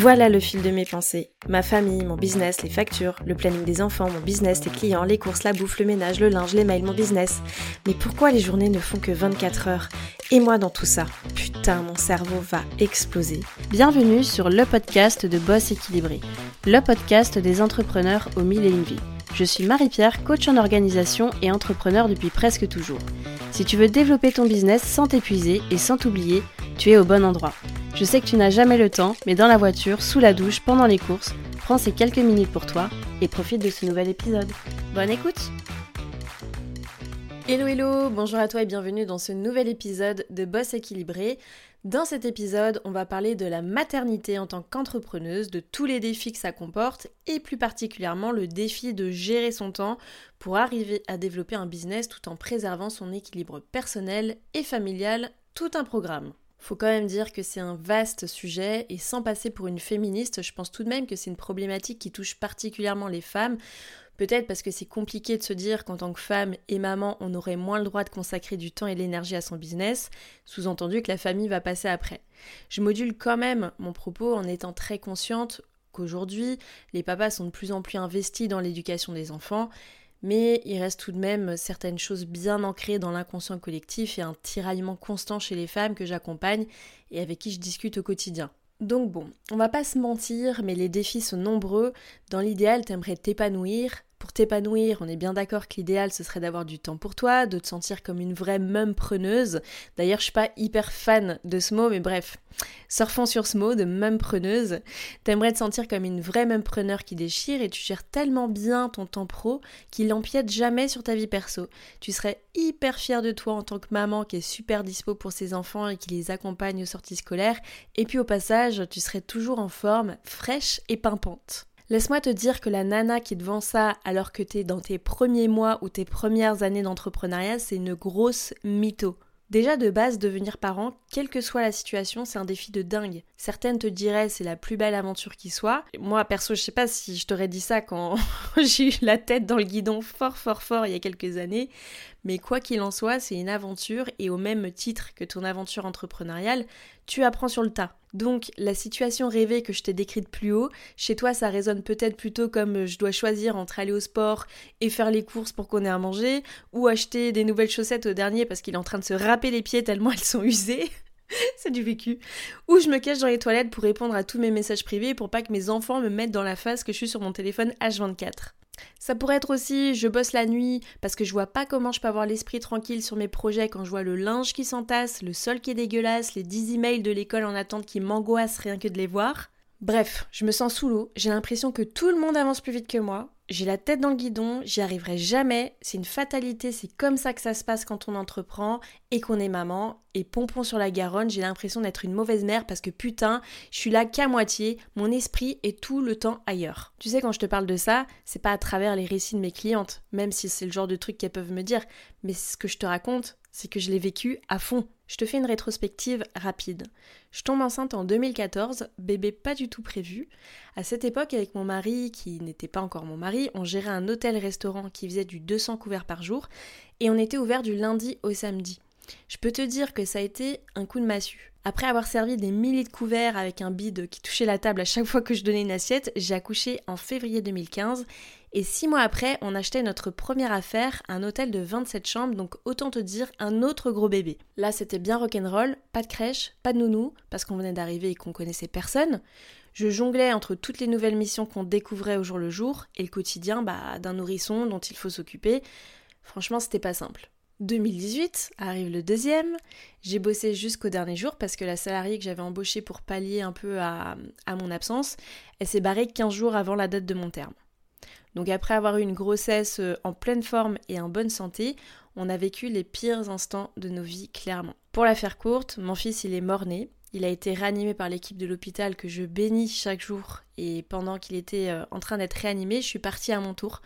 Voilà le fil de mes pensées. Ma famille, mon business, les factures, le planning des enfants, mon business, les clients, les courses, la bouffe, le ménage, le linge, les mails, mon business. Mais pourquoi les journées ne font que 24 heures? Et moi dans tout ça Putain, mon cerveau va exploser. Bienvenue sur le podcast de Boss équilibré, le podcast des entrepreneurs au mille et une vies. Je suis Marie-Pierre, coach en organisation et entrepreneur depuis presque toujours. Si tu veux développer ton business sans t'épuiser et sans t'oublier, tu es au bon endroit. Je sais que tu n'as jamais le temps, mais dans la voiture, sous la douche, pendant les courses, prends ces quelques minutes pour toi et profite de ce nouvel épisode. Bonne écoute Hello hello, bonjour à toi et bienvenue dans ce nouvel épisode de Boss équilibré. Dans cet épisode, on va parler de la maternité en tant qu'entrepreneuse, de tous les défis que ça comporte et plus particulièrement le défi de gérer son temps pour arriver à développer un business tout en préservant son équilibre personnel et familial, tout un programme. Faut quand même dire que c'est un vaste sujet et sans passer pour une féministe, je pense tout de même que c'est une problématique qui touche particulièrement les femmes. Peut-être parce que c'est compliqué de se dire qu'en tant que femme et maman, on aurait moins le droit de consacrer du temps et de l'énergie à son business, sous-entendu que la famille va passer après. Je module quand même mon propos en étant très consciente qu'aujourd'hui, les papas sont de plus en plus investis dans l'éducation des enfants mais il reste tout de même certaines choses bien ancrées dans l'inconscient collectif et un tiraillement constant chez les femmes que j'accompagne et avec qui je discute au quotidien. Donc bon, on va pas se mentir, mais les défis sont nombreux. Dans l'idéal, t'aimerais t'épanouir, pour t'épanouir, on est bien d'accord que l'idéal ce serait d'avoir du temps pour toi, de te sentir comme une vraie même preneuse. D'ailleurs, je suis pas hyper fan de ce mot, mais bref, surfons sur ce mot de même preneuse. T'aimerais te sentir comme une vraie même preneur qui déchire et tu gères tellement bien ton temps pro qu'il n'empiète jamais sur ta vie perso. Tu serais hyper fière de toi en tant que maman qui est super dispo pour ses enfants et qui les accompagne aux sorties scolaires. Et puis au passage, tu serais toujours en forme, fraîche et pimpante. Laisse-moi te dire que la nana qui te vend ça alors que t'es dans tes premiers mois ou tes premières années d'entrepreneuriat, c'est une grosse mytho. Déjà de base, devenir parent, quelle que soit la situation, c'est un défi de dingue. Certaines te diraient c'est la plus belle aventure qui soit. Moi perso, je sais pas si je t'aurais dit ça quand j'ai eu la tête dans le guidon fort fort fort il y a quelques années, mais quoi qu'il en soit, c'est une aventure et au même titre que ton aventure entrepreneuriale, tu apprends sur le tas. Donc la situation rêvée que je t'ai décrite plus haut, chez toi ça résonne peut-être plutôt comme euh, je dois choisir entre aller au sport et faire les courses pour qu'on ait à manger, ou acheter des nouvelles chaussettes au dernier parce qu'il est en train de se râper les pieds tellement elles sont usées. c'est du vécu. Ou je me cache dans les toilettes pour répondre à tous mes messages privés pour pas que mes enfants me mettent dans la face que je suis sur mon téléphone H24. Ça pourrait être aussi je bosse la nuit parce que je vois pas comment je peux avoir l'esprit tranquille sur mes projets quand je vois le linge qui s'entasse, le sol qui est dégueulasse, les 10 emails de l'école en attente qui m'angoissent rien que de les voir. Bref, je me sens sous l'eau, j'ai l'impression que tout le monde avance plus vite que moi, j'ai la tête dans le guidon, j'y arriverai jamais, c'est une fatalité, c'est comme ça que ça se passe quand on entreprend et qu'on est maman. Et pompon sur la Garonne, j'ai l'impression d'être une mauvaise mère parce que putain, je suis là qu'à moitié, mon esprit est tout le temps ailleurs. Tu sais, quand je te parle de ça, c'est pas à travers les récits de mes clientes, même si c'est le genre de truc qu'elles peuvent me dire, mais ce que je te raconte, c'est que je l'ai vécu à fond. Je te fais une rétrospective rapide. Je tombe enceinte en 2014, bébé pas du tout prévu. À cette époque, avec mon mari, qui n'était pas encore mon mari, on gérait un hôtel-restaurant qui faisait du 200 couverts par jour et on était ouvert du lundi au samedi. Je peux te dire que ça a été un coup de massue. Après avoir servi des milliers de couverts avec un bide qui touchait la table à chaque fois que je donnais une assiette, j'ai accouché en février 2015 et six mois après, on achetait notre première affaire, un hôtel de 27 chambres, donc autant te dire un autre gros bébé. Là, c'était bien rock'n'roll, pas de crèche, pas de nounou, parce qu'on venait d'arriver et qu'on connaissait personne. Je jonglais entre toutes les nouvelles missions qu'on découvrait au jour le jour et le quotidien bah, d'un nourrisson dont il faut s'occuper. Franchement, c'était pas simple. 2018 arrive le deuxième. J'ai bossé jusqu'au dernier jour parce que la salariée que j'avais embauchée pour pallier un peu à, à mon absence, elle s'est barrée 15 jours avant la date de mon terme. Donc après avoir eu une grossesse euh, en pleine forme et en bonne santé, on a vécu les pires instants de nos vies clairement. Pour la faire courte, mon fils il est mort-né. Il a été réanimé par l'équipe de l'hôpital que je bénis chaque jour et pendant qu'il était euh, en train d'être réanimé, je suis partie à mon tour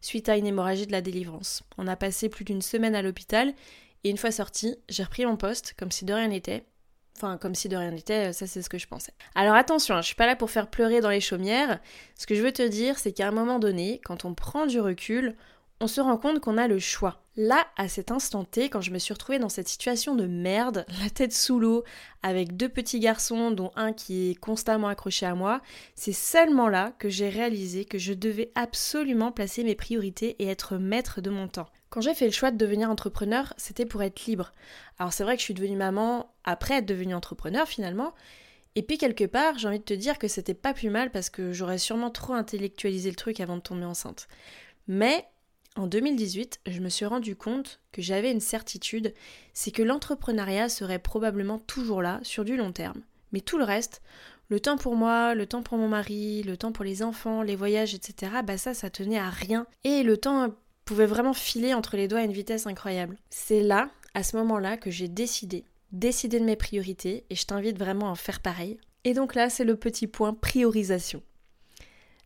suite à une hémorragie de la délivrance. On a passé plus d'une semaine à l'hôpital et une fois sorti, j'ai repris mon poste comme si de rien n'était Enfin, comme si de rien n'était, ça c'est ce que je pensais. Alors attention, hein, je suis pas là pour faire pleurer dans les chaumières. Ce que je veux te dire, c'est qu'à un moment donné, quand on prend du recul, on se rend compte qu'on a le choix. Là, à cet instant T, quand je me suis retrouvée dans cette situation de merde, la tête sous l'eau, avec deux petits garçons, dont un qui est constamment accroché à moi, c'est seulement là que j'ai réalisé que je devais absolument placer mes priorités et être maître de mon temps. Quand j'ai fait le choix de devenir entrepreneur, c'était pour être libre. Alors c'est vrai que je suis devenue maman après être devenue entrepreneur finalement, et puis quelque part, j'ai envie de te dire que c'était pas plus mal parce que j'aurais sûrement trop intellectualisé le truc avant de tomber enceinte. Mais en 2018, je me suis rendu compte que j'avais une certitude, c'est que l'entrepreneuriat serait probablement toujours là sur du long terme. Mais tout le reste, le temps pour moi, le temps pour mon mari, le temps pour les enfants, les voyages, etc., bah ça, ça tenait à rien. Et le temps pouvait vraiment filer entre les doigts à une vitesse incroyable. C'est là, à ce moment-là, que j'ai décidé, décidé de mes priorités, et je t'invite vraiment à en faire pareil. Et donc là, c'est le petit point priorisation.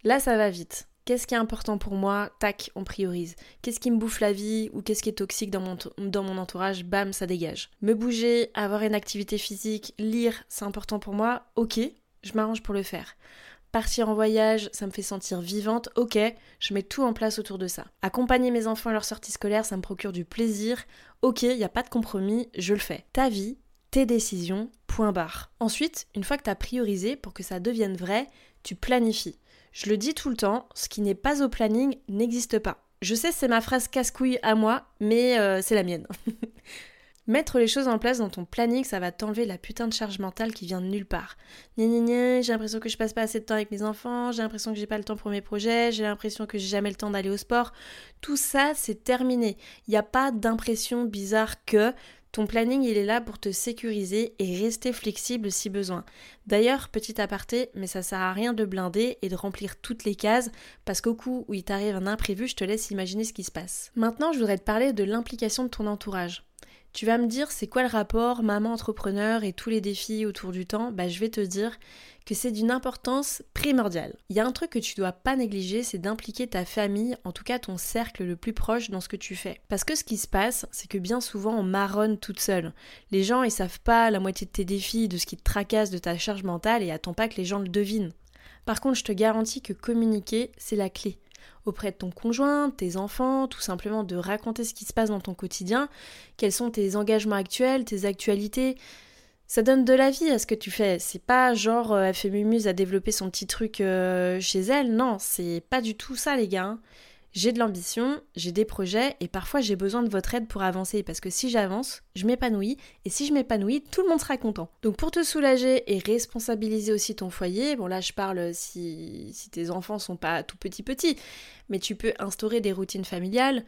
Là, ça va vite. Qu'est-ce qui est important pour moi Tac, on priorise. Qu'est-ce qui me bouffe la vie ou qu'est-ce qui est toxique dans mon, entourage Bam, ça dégage. Me bouger, avoir une activité physique, lire, c'est important pour moi Ok, je m'arrange pour le faire. Partir en voyage, ça me fait sentir vivante, ok, je mets tout en place autour de ça. Accompagner mes enfants à leur sortie scolaire, ça me procure du plaisir, ok, il n'y a pas de compromis, je le fais. Ta vie, tes décisions, point barre. Ensuite, une fois que tu as priorisé pour que ça devienne vrai, tu planifies. Je le dis tout le temps, ce qui n'est pas au planning n'existe pas. Je sais, c'est ma phrase casse-couille à moi, mais euh, c'est la mienne. Mettre les choses en place dans ton planning, ça va t'enlever la putain de charge mentale qui vient de nulle part. Gna gna gna, j'ai l'impression que je passe pas assez de temps avec mes enfants, j'ai l'impression que j'ai pas le temps pour mes projets, j'ai l'impression que j'ai jamais le temps d'aller au sport. Tout ça, c'est terminé. Il n'y a pas d'impression bizarre que ton planning, il est là pour te sécuriser et rester flexible si besoin. D'ailleurs, petit aparté, mais ça sert à rien de blinder et de remplir toutes les cases parce qu'au coup où il t'arrive un imprévu, je te laisse imaginer ce qui se passe. Maintenant, je voudrais te parler de l'implication de ton entourage. Tu vas me dire c'est quoi le rapport maman entrepreneur et tous les défis autour du temps? Bah je vais te dire que c'est d'une importance primordiale. Il y a un truc que tu dois pas négliger, c'est d'impliquer ta famille, en tout cas ton cercle le plus proche dans ce que tu fais. Parce que ce qui se passe, c'est que bien souvent on marronne toute seule. Les gens ils savent pas la moitié de tes défis, de ce qui te tracasse, de ta charge mentale et attends pas que les gens le devinent. Par contre, je te garantis que communiquer, c'est la clé auprès de ton conjoint, tes enfants, tout simplement de raconter ce qui se passe dans ton quotidien, quels sont tes engagements actuels, tes actualités. Ça donne de la vie à ce que tu fais. C'est pas genre euh, elle fait mumuse à développer son petit truc euh, chez elle. Non, c'est pas du tout ça les gars. Hein j'ai de l'ambition, j'ai des projets et parfois j'ai besoin de votre aide pour avancer parce que si j'avance, je m'épanouis et si je m'épanouis, tout le monde sera content. Donc pour te soulager et responsabiliser aussi ton foyer, bon là je parle si, si tes enfants sont pas tout petits petits, mais tu peux instaurer des routines familiales,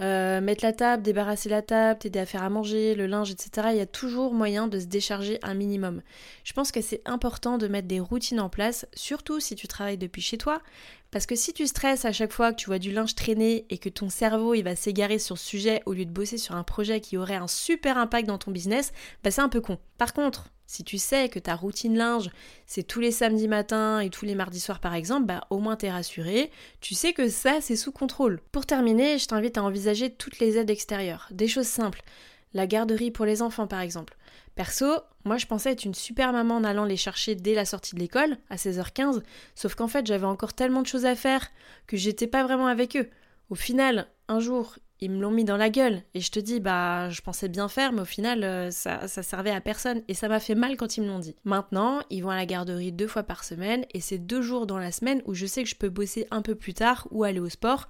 euh, mettre la table, débarrasser la table, t'aider à faire à manger, le linge, etc. Il y a toujours moyen de se décharger un minimum. Je pense que c'est important de mettre des routines en place, surtout si tu travailles depuis chez toi, parce que si tu stresses à chaque fois que tu vois du linge traîner et que ton cerveau il va s'égarer sur ce sujet au lieu de bosser sur un projet qui aurait un super impact dans ton business, bah c'est un peu con. Par contre, si tu sais que ta routine linge, c'est tous les samedis matins et tous les mardis soirs par exemple, bah au moins t'es rassuré, tu sais que ça c'est sous contrôle. Pour terminer, je t'invite à envisager toutes les aides extérieures, des choses simples. La garderie pour les enfants par exemple. Perso, moi je pensais être une super maman en allant les chercher dès la sortie de l'école, à 16h15, sauf qu'en fait j'avais encore tellement de choses à faire que j'étais pas vraiment avec eux. Au final, un jour, ils me l'ont mis dans la gueule. Et je te dis, bah, je pensais bien faire, mais au final, euh, ça, ça servait à personne. Et ça m'a fait mal quand ils me l'ont dit. Maintenant, ils vont à la garderie deux fois par semaine. Et c'est deux jours dans la semaine où je sais que je peux bosser un peu plus tard ou aller au sport.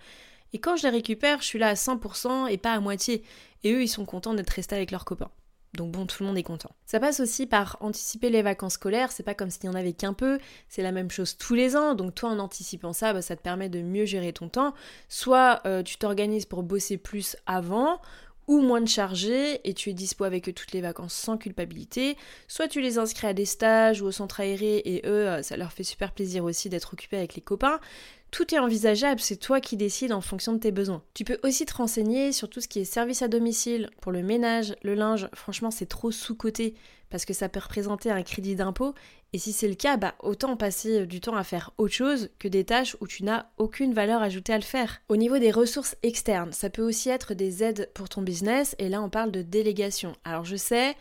Et quand je les récupère, je suis là à 100% et pas à moitié. Et eux, ils sont contents d'être restés avec leurs copains. Donc bon, tout le monde est content. Ça passe aussi par anticiper les vacances scolaires, c'est pas comme s'il y en avait qu'un peu, c'est la même chose tous les ans, donc toi en anticipant ça, bah, ça te permet de mieux gérer ton temps. Soit euh, tu t'organises pour bosser plus avant, ou moins de chargés et tu es dispo avec eux toutes les vacances sans culpabilité, soit tu les inscris à des stages ou au centre aéré et eux, euh, ça leur fait super plaisir aussi d'être occupés avec les copains, tout est envisageable, c'est toi qui décides en fonction de tes besoins. Tu peux aussi te renseigner sur tout ce qui est service à domicile, pour le ménage, le linge, franchement c'est trop sous-coté parce que ça peut représenter un crédit d'impôt et si c'est le cas, bah autant passer du temps à faire autre chose que des tâches où tu n'as aucune valeur ajoutée à le faire. Au niveau des ressources externes, ça peut aussi être des aides pour ton business et là on parle de délégation. Alors je sais,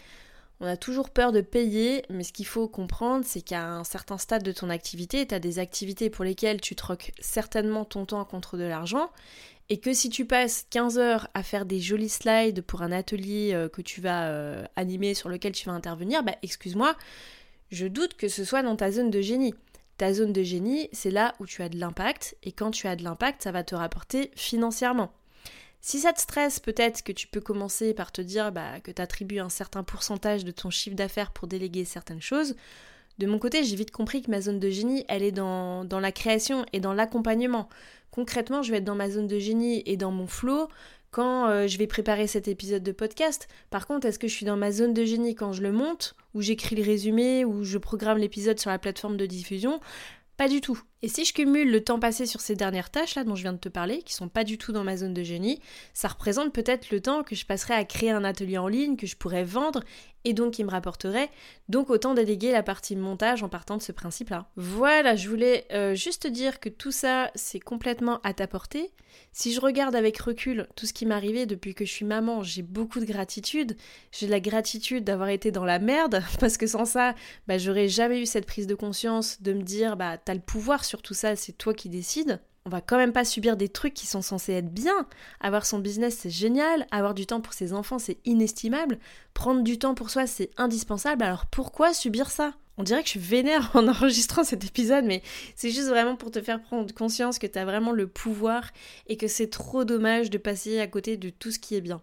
On a toujours peur de payer, mais ce qu'il faut comprendre, c'est qu'à un certain stade de ton activité, tu as des activités pour lesquelles tu troques certainement ton temps contre de l'argent, et que si tu passes 15 heures à faire des jolis slides pour un atelier euh, que tu vas euh, animer, sur lequel tu vas intervenir, bah excuse-moi, je doute que ce soit dans ta zone de génie. Ta zone de génie, c'est là où tu as de l'impact, et quand tu as de l'impact, ça va te rapporter financièrement. Si ça te stresse, peut-être que tu peux commencer par te dire bah, que tu attribues un certain pourcentage de ton chiffre d'affaires pour déléguer certaines choses. De mon côté, j'ai vite compris que ma zone de génie, elle est dans, dans la création et dans l'accompagnement. Concrètement, je vais être dans ma zone de génie et dans mon flow quand euh, je vais préparer cet épisode de podcast. Par contre, est-ce que je suis dans ma zone de génie quand je le monte, ou j'écris le résumé, ou je programme l'épisode sur la plateforme de diffusion? Pas du tout. Et si je cumule le temps passé sur ces dernières tâches là dont je viens de te parler, qui sont pas du tout dans ma zone de génie, ça représente peut-être le temps que je passerai à créer un atelier en ligne que je pourrais vendre et donc qui me rapporterait. Donc autant déléguer la partie montage en partant de ce principe-là. Voilà, je voulais euh, juste dire que tout ça, c'est complètement à ta portée. Si je regarde avec recul tout ce qui m'est arrivé depuis que je suis maman, j'ai beaucoup de gratitude. J'ai la gratitude d'avoir été dans la merde, parce que sans ça, bah, j'aurais jamais eu cette prise de conscience de me dire, bah, t'as le pouvoir tout ça, c'est toi qui décides. On va quand même pas subir des trucs qui sont censés être bien. Avoir son business, c'est génial. Avoir du temps pour ses enfants, c'est inestimable. Prendre du temps pour soi, c'est indispensable. Alors pourquoi subir ça? On dirait que je suis vénère en enregistrant cet épisode, mais c'est juste vraiment pour te faire prendre conscience que tu as vraiment le pouvoir et que c'est trop dommage de passer à côté de tout ce qui est bien.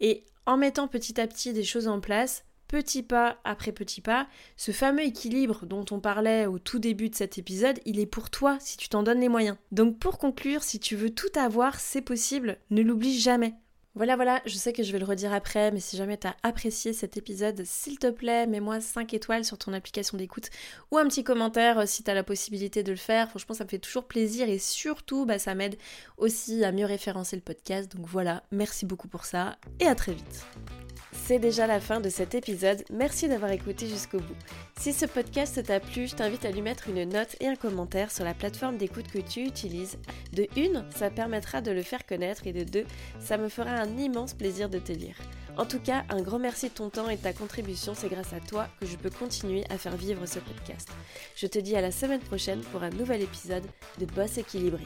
Et en mettant petit à petit des choses en place, petit pas après petit pas, ce fameux équilibre dont on parlait au tout début de cet épisode, il est pour toi si tu t'en donnes les moyens. Donc pour conclure, si tu veux tout avoir, c'est possible, ne l'oublie jamais. Voilà, voilà, je sais que je vais le redire après, mais si jamais t'as apprécié cet épisode, s'il te plaît, mets-moi 5 étoiles sur ton application d'écoute ou un petit commentaire euh, si t'as la possibilité de le faire. Franchement, ça me fait toujours plaisir et surtout, bah, ça m'aide aussi à mieux référencer le podcast. Donc voilà, merci beaucoup pour ça et à très vite. C'est déjà la fin de cet épisode, merci d'avoir écouté jusqu'au bout. Si ce podcast t'a plu, je t'invite à lui mettre une note et un commentaire sur la plateforme d'écoute que tu utilises. De une, ça permettra de le faire connaître et de deux, ça me fera immense plaisir de te lire. En tout cas, un grand merci de ton temps et ta contribution, c'est grâce à toi que je peux continuer à faire vivre ce podcast. Je te dis à la semaine prochaine pour un nouvel épisode de Boss équilibré.